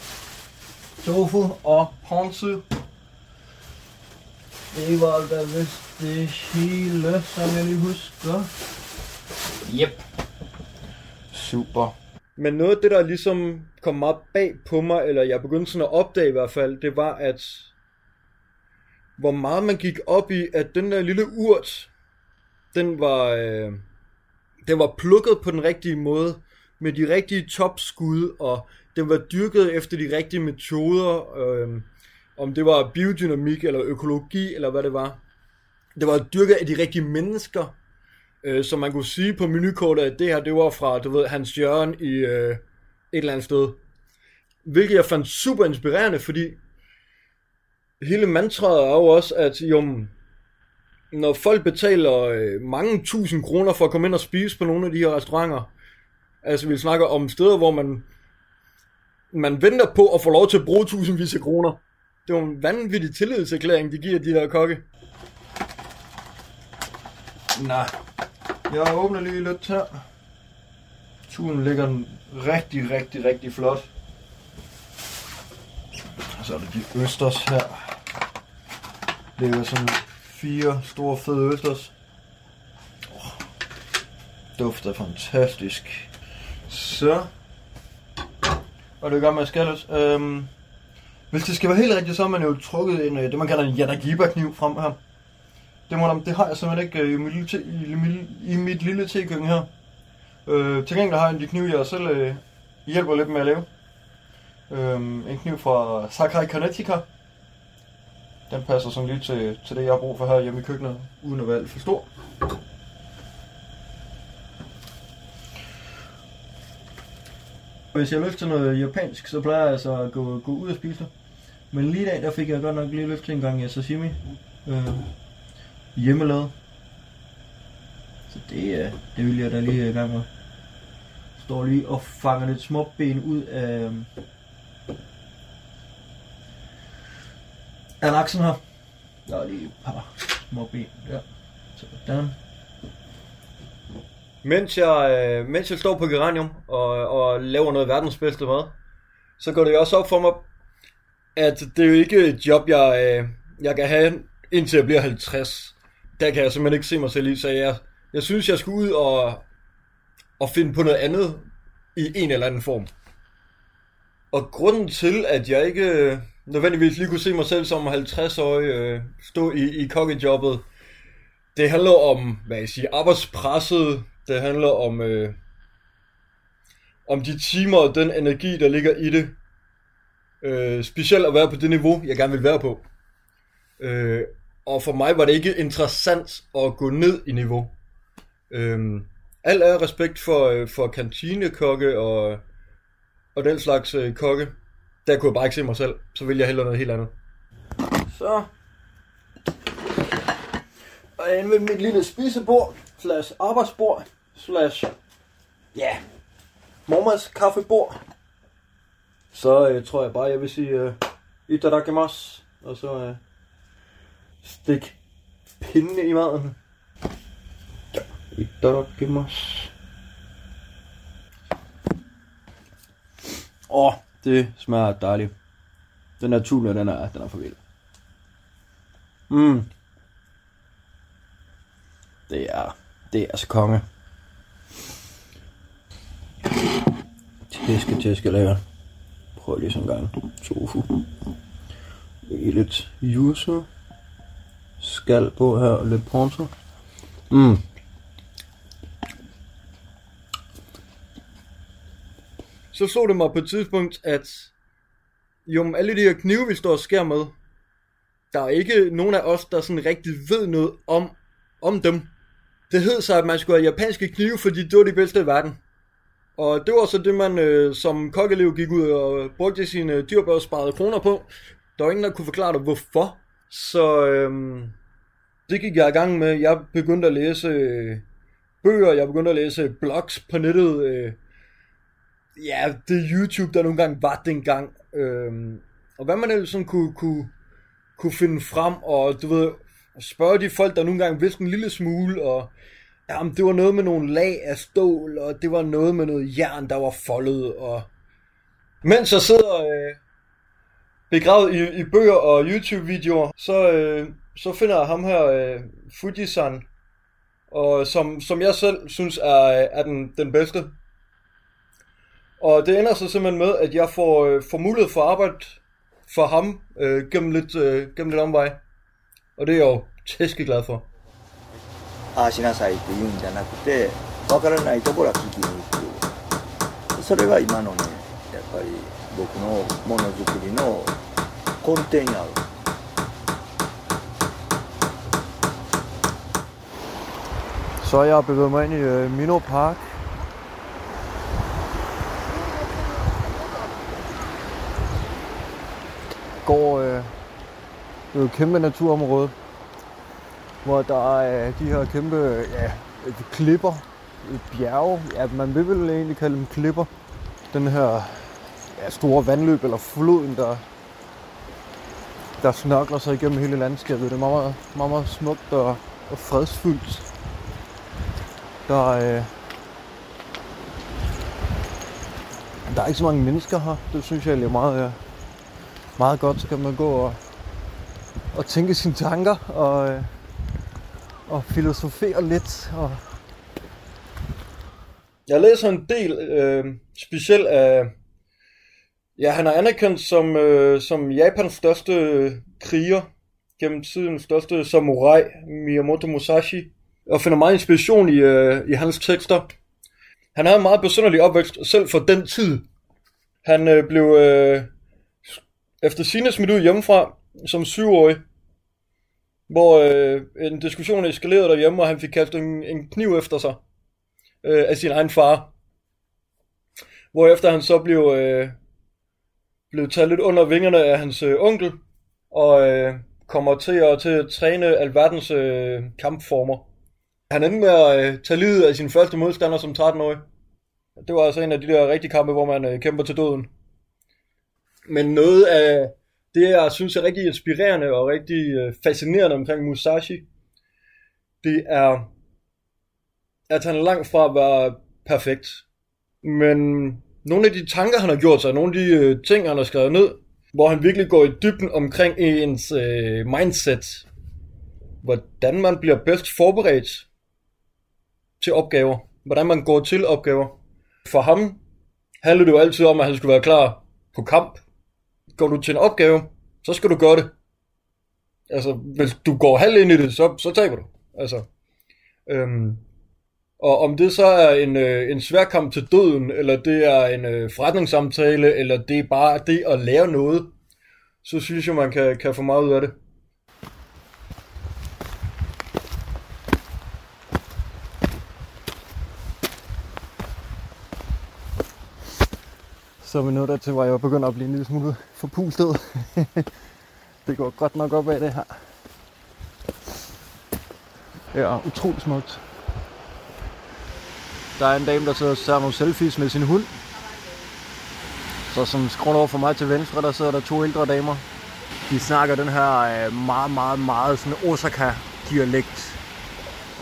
tofu og ponzu. Det var da vist det hele, som jeg lige husker. Yep. Super. Men noget af det, der ligesom kom meget bag på mig, eller jeg begyndte sådan at opdage i hvert fald, det var, at hvor meget man gik op i, at den der lille urt, den var, øh, den var plukket på den rigtige måde, med de rigtige topskud, og den var dyrket efter de rigtige metoder, øh, om det var biodynamik, eller økologi, eller hvad det var. Det var dyrket af de rigtige mennesker, øh, så man kunne sige på menukortet, at det her, det var fra, du ved, Hans Jørgen i øh, et eller andet sted. Hvilket jeg fandt super inspirerende, fordi hele mantraet er jo også, at jo, når folk betaler øh, mange tusind kroner for at komme ind og spise på nogle af de her restauranter, altså vi snakker om steder, hvor man, man venter på at få lov til at bruge tusindvis af kroner. Det var en vanvittig tillidserklæring, de giver de der kokke. Nej, jeg åbner lige lidt her. Turen ligger rigtig, rigtig, rigtig flot. Og så er der de østers her. Det er sådan fire store fede østers. Oh, dufter fantastisk. Så. Og det gør med skallet. Øhm, hvis det skal være helt rigtigt, så har man jo trukket en, øh, det man kalder en Yanagiba-kniv frem her. Det, må, det har jeg simpelthen ikke øh, i, mit, lille te, i, mit, i mit lille tekøkken her. Øh, til gengæld har jeg en de kniv, jeg selv øh, hjælper lidt med at lave. Øh, en kniv fra Sakai Kinetica. Den passer sådan lige til, til det, jeg har brug for her hjemme i køkkenet, uden at være alt for stor. Hvis jeg løfter lyst til noget japansk, så plejer jeg altså at gå, gå ud og spise det. Men lige i dag, der fik jeg godt nok lige lyst en gang sashimi. Øh, hjemmelavet. Så det, øh, det vil jeg da lige i gang med. Står lige og fanger lidt små ben ud af, øh, af laksen her. Der er lige et par småben der. Sådan. Mens jeg, øh, mens jeg står på Geranium og, og laver noget verdensbedste mad, så går det også op for mig, at det er jo ikke et job, jeg, øh, jeg kan have indtil jeg bliver 50. Der kan jeg simpelthen ikke se mig selv i, så jeg, jeg synes, jeg skal ud og, og finde på noget andet i en eller anden form. Og grunden til, at jeg ikke øh, nødvendigvis lige kunne se mig selv som 50-årig øh, stå i, i kokkejobbet, det handler om, hvad jeg siger, arbejdspresset, det handler om, øh, om de timer og den energi, der ligger i det. Øh, specielt at være på det niveau, jeg gerne vil være på. Øh, og for mig var det ikke interessant at gå ned i niveau. Øh, alt er respekt for, øh, for kantinekokke og, og den slags øh, kokke. Der kunne jeg bare ikke se mig selv. Så vil jeg hellere noget helt andet. Så. Og jeg med mit lille spisebord, slash arbejdsbord, slash, ja, yeah, mormors kaffebord. Så øh, tror jeg bare, jeg vil sige øh, itadakimasu, og så øh, stik pinde i maden. Itadakimasu. Åh, oh, det smager dejligt. Den her tuna, den er, den er for vild. Mm. Det er, det er altså konge. Tæske, tæske lækker. Prøv lige sådan en gang. Tofu. Lige lidt yuzu. Skal på her og lidt poncho. Mm. Så så det mig på et tidspunkt, at jo, alle de her knive, vi står og skærer med, der er ikke nogen af os, der sådan rigtig ved noget om, om dem. Det hed sig, at man skulle have japanske knive, fordi det var de bedste i verden. Og det var så det, man øh, som kokkelev gik ud og brugte sine dyrbørsparede sparede kroner på. Der var ingen, der kunne forklare dig, hvorfor. Så øh, det gik jeg i gang med. Jeg begyndte at læse øh, bøger, jeg begyndte at læse blogs på nettet. Øh, ja, det YouTube, der nogle gange var dengang. Øh, og hvad man ellers sådan kunne, kunne, kunne finde frem, og du ved, spørge de folk, der nogle gange vidste en lille smule, og jamen, det var noget med nogle lag af stål, og det var noget med noget jern, der var foldet, og mens jeg sidder øh, begravet i, i bøger og YouTube-videoer, så, øh, så finder jeg ham her, øh, Fujisan, og som, som jeg selv synes er, øh, er den, den bedste. Og det ender så simpelthen med, at jeg får, øh, får mulighed for at arbejde for ham øh, gennem, lidt, øh, gennem lidt omvej. Og det er jeg jo tæske glad for. ああしなさいって言うんじゃなくて分からないところは聞きに行くそれが今のねやっぱり僕のものづくりの根底にある Så er jeg bevæget mig ind i øh, Mino Park. Går øh, det er jo et kæmpe naturområde, hvor der er de her kæmpe ja, klipper, bjerge. Ja, man vil vel egentlig kalde dem klipper. Den her ja, store vandløb eller floden, der, der snørkler sig igennem hele landskabet. Det er meget, meget, meget, meget smukt og, og fredsfyldt. Der, øh, der er ikke så mange mennesker her. Det synes jeg er meget, øh, meget godt. Så kan man gå og, og tænke sine tanker og, øh, og filosofere lidt. Og... Jeg læser en del, øh, specielt af... Ja, han er anerkendt som, øh, som Japans største øh, kriger gennem tiden, største samurai, Miyamoto Musashi og finder meget inspiration i, øh, i hans tekster. Han havde en meget besynderlig opvækst, selv for den tid. Han øh, blev øh, efter sine smidt ud hjemmefra som syvårig, hvor øh, en diskussion eskalerede derhjemme, og han fik kastet en, en kniv efter sig øh, af sin egen far. Hvorefter han så blev, øh, blev taget lidt under vingerne af hans øh, onkel, og øh, kommer til at, til at træne alverdens øh, kampformer. Han endte med at øh, tage livet af sin første modstander som 13-årig. Det var altså en af de der rigtige kampe, hvor man øh, kæmper til døden. Men noget af det, jeg synes er rigtig inspirerende og rigtig øh, fascinerende omkring Musashi, det er, at han er langt fra at være perfekt. Men nogle af de tanker, han har gjort sig, nogle af de øh, ting, han har skrevet ned, hvor han virkelig går i dybden omkring ens øh, mindset, hvordan man bliver bedst forberedt til opgaver. Hvordan man går til opgaver. For ham handler det jo altid om, at han skulle være klar på kamp. Går du til en opgave, så skal du gøre det. Altså, hvis du går halv ind i det, så, så taber du. Altså, øhm, og om det så er en, øh, en svær kamp til døden, eller det er en øh, forretningssamtale, eller det er bare det at lave noget, så synes jeg, man kan, kan få meget ud af det. Så er vi nået dertil, hvor jeg begynder at blive en lille smule forpustet. <laughs> det går godt nok op af det her. Ja, utroligt smukt. Der er en dame, der sidder og tager nogle selfies med sin hund. Så som skrål over for mig til venstre, der sidder der to ældre damer. De snakker den her øh, meget, meget, meget sådan Osaka-dialekt.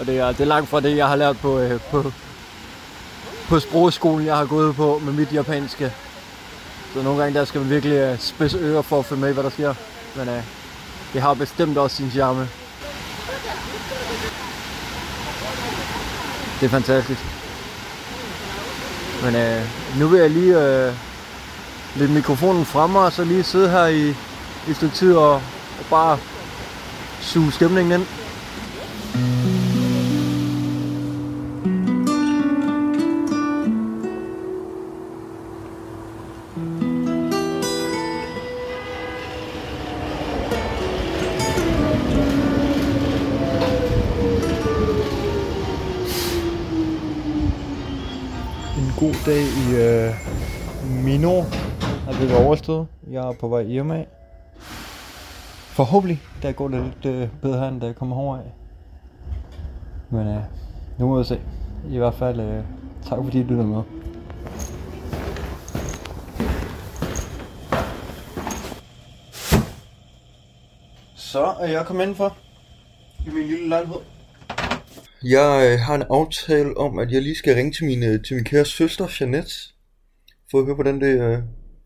Og det er, det er langt fra det, jeg har lært på, øh, på, på sprogskolen, jeg har gået på med mit japanske. Så nogle gange der skal man virkelig øh, uh, spidse ører for at følge med, hvad der sker. Men uh, det har bestemt også sin charme. Det er fantastisk. Men øh, nu vil jeg lige øh, lidt mikrofonen fremme og så lige sidde her i, i et stykke tid og, og bare suge stemningen ind. På vej hjem af. Forhåbentlig, der går det lidt øh, bedre end da jeg kommer herover af. Men øh, nu må vi se. I hvert fald øh, tak fordi I lytter med. Så er jeg kommet indenfor i min lille lejlighed. Jeg øh, har en aftale om, at jeg lige skal ringe til min, øh, til min kære søster, Jeanette, for at høre, hvordan, det, øh,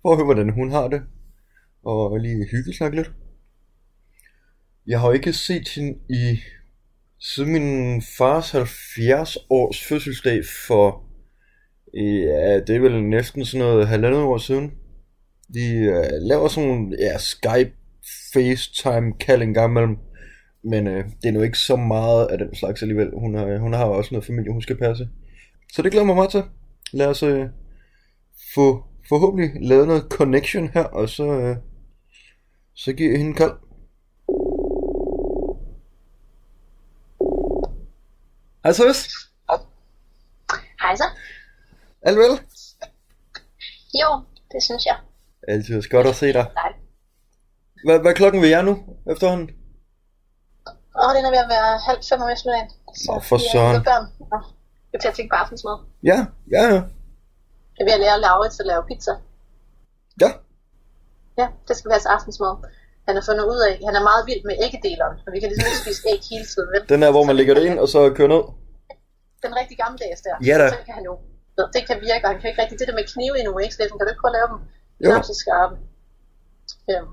for at høre, hvordan hun har det, og lige hygge snakke lidt. Jeg har jo ikke set hende i siden min fars 70 års fødselsdag for, ja, det er vel næsten sådan noget halvandet år siden. De uh, laver sådan nogle ja, Skype FaceTime kald en gang imellem. Men uh, det er nu ikke så meget af den slags alligevel. Hun har, hun har også noget familie, hun skal passe. Så det glæder mig meget til. Lad os uh, få forhåbentlig lavet noget connection her, og så, uh, så giver jeg hende en kald. Hej søs. Hej så. Alt vel? Jo, det synes jeg. Altid også godt at se dig. Nej. Hvad, hvad er klokken ved jer nu, efterhånden? Åh, den er ved at være halv fem om eftermiddagen. Nå, for søren. Jeg børn. Nå, jeg er til på aftensmad. Ja, ja, ja. Jeg at lære Laurits at lave pizza. Ja. Ja, det skal være til aftensmad. Han har fundet ud af, han er meget vild med æggedeleren, og vi kan ligesom ikke spise æg hele tiden. Vel? Den er, hvor man lægger det ind, og så kører ned. Den rigtig gammeldags der. Ja da. Så kan han jo, det kan virke, og han kan ikke rigtig det der med knive endnu, ikke? Så kan du ikke prøve at lave dem Jo. knap så skarpe. Øhm,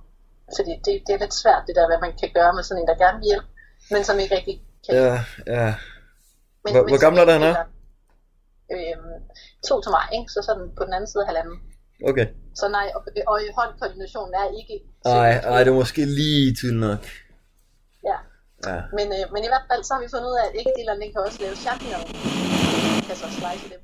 fordi det, det er lidt svært, det der, hvad man kan gøre med sådan en, der gerne vil hjælpe, men som ikke rigtig kan. Ja, ja. Men, Hvor, men hvor gammel er det, han er? Øhm, to til mig, ikke? Så sådan på den anden side halvanden. Okay. Så nej, og, og håndkoordinationen er ikke... Ej, ej, det er måske lige til nok. Ja. Ja. Men, øh, men i hvert fald så har vi fundet ud af, at æggedeleren den kan også lave champignon. Kan så slice dem.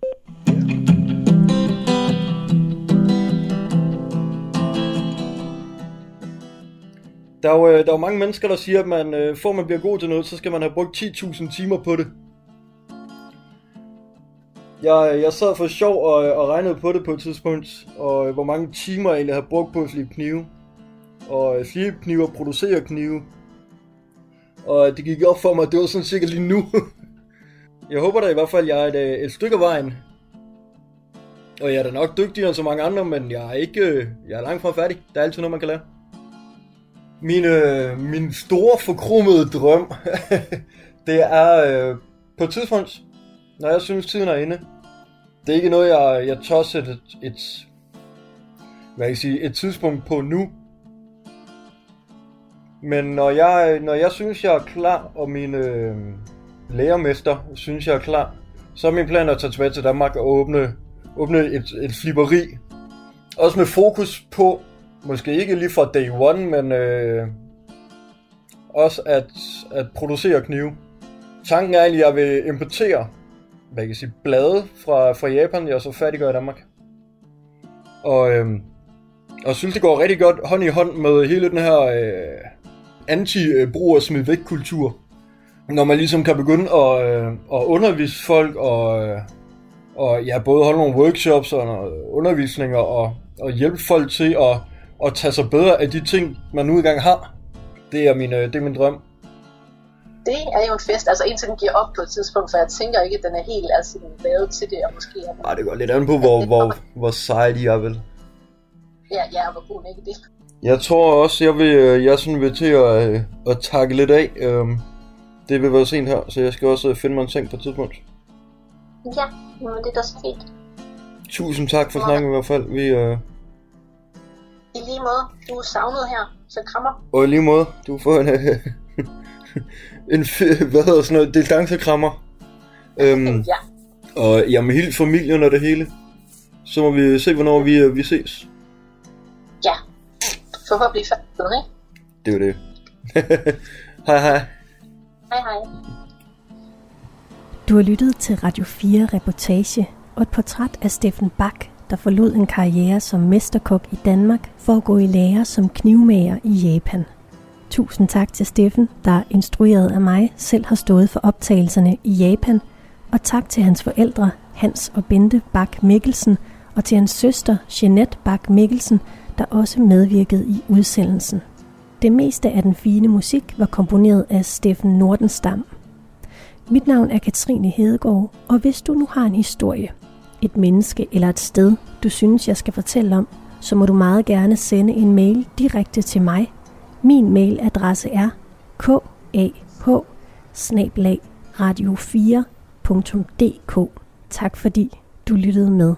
Der er, jo, øh, der er jo mange mennesker, der siger, at man, øh, for at man bliver god til noget, så skal man have brugt 10.000 timer på det. Jeg, jeg sad for sjov og, og regnede på det på et tidspunkt, og hvor mange timer jeg egentlig havde brugt på at flippe knive. Og flippe knive og producere knive. Og det gik op for mig, det var sådan cirka lige nu. <laughs> jeg håber da i hvert fald, at jeg er et, øh, et stykke af vejen. Og jeg er da nok dygtigere end så mange andre, men jeg er ikke, øh, jeg er langt fra færdig. Der er altid noget, man kan lære. Min, øh, min store forkrummede drøm, <laughs> det er øh, på et tidspunkt, når jeg synes tiden er inde. Det er ikke noget, jeg, jeg tør sætte et, et, hvad jeg sige, et tidspunkt på nu. Men når jeg, når jeg synes, jeg er klar, og min øh, lærermester synes, jeg er klar, så er min plan at tage tilbage til Danmark og åbne, åbne et, et flipperi. Også med fokus på, måske ikke lige fra day one, men øh, også at, at producere knive. Tanken er egentlig, at jeg vil importere hvad kan sige, blade fra, fra Japan, jeg så færdiggør i Danmark. Og, øhm, og synes, det går rigtig godt hånd i hånd med hele den her øh, anti-brug og smid væk kultur. Når man ligesom kan begynde at, øh, at undervise folk og, øh, og ja, både holde nogle workshops og noget undervisninger og, og hjælpe folk til at, at tage sig bedre af de ting, man nu engang har. Det er min, øh, det er min drøm. Det er jo en fest, altså indtil den giver op på et tidspunkt, for jeg tænker ikke, at den er helt altså, lavet til det, og måske er den... Ej, det går lidt an på, hvor, <laughs> hvor, hvor seje de er vel. Ja, ja, og hvor god ikke det. Jeg tror også, jeg vil, øh, jeg sådan vil til at, øh, at takke lidt af. Øhm, det vil være sent her, så jeg skal også øh, finde mig en seng på et tidspunkt. Ja, men det er da så fint. Tusind tak for snakken i hvert fald. Vi, øh, I lige måde, du er savnet her, så krammer. og i lige måde, du får en, <laughs> <laughs> en hvad hedder sådan noget, distancekrammer. Øhm, Ja, og jamen hele familien og det hele. Så må vi se, hvornår vi, øh, vi ses. ja. Forhåbentlig færdig, ikke? Det er jo det. <laughs> hej hej. Hej hej. Du har lyttet til Radio 4 reportage og et portræt af Steffen Bak, der forlod en karriere som mesterkok i Danmark for at gå i lære som knivmager i Japan. Tusind tak til Steffen, der instrueret af mig selv har stået for optagelserne i Japan, og tak til hans forældre Hans og Bente Bak Mikkelsen og til hans søster Jeanette Bak Mikkelsen, der også medvirkede i udsendelsen. Det meste af den fine musik var komponeret af Steffen Nordenstam. Mit navn er Katrine Hedegaard, og hvis du nu har en historie, et menneske eller et sted, du synes, jeg skal fortælle om, så må du meget gerne sende en mail direkte til mig. Min mailadresse er kah radio4.dk. Tak fordi du lyttede med.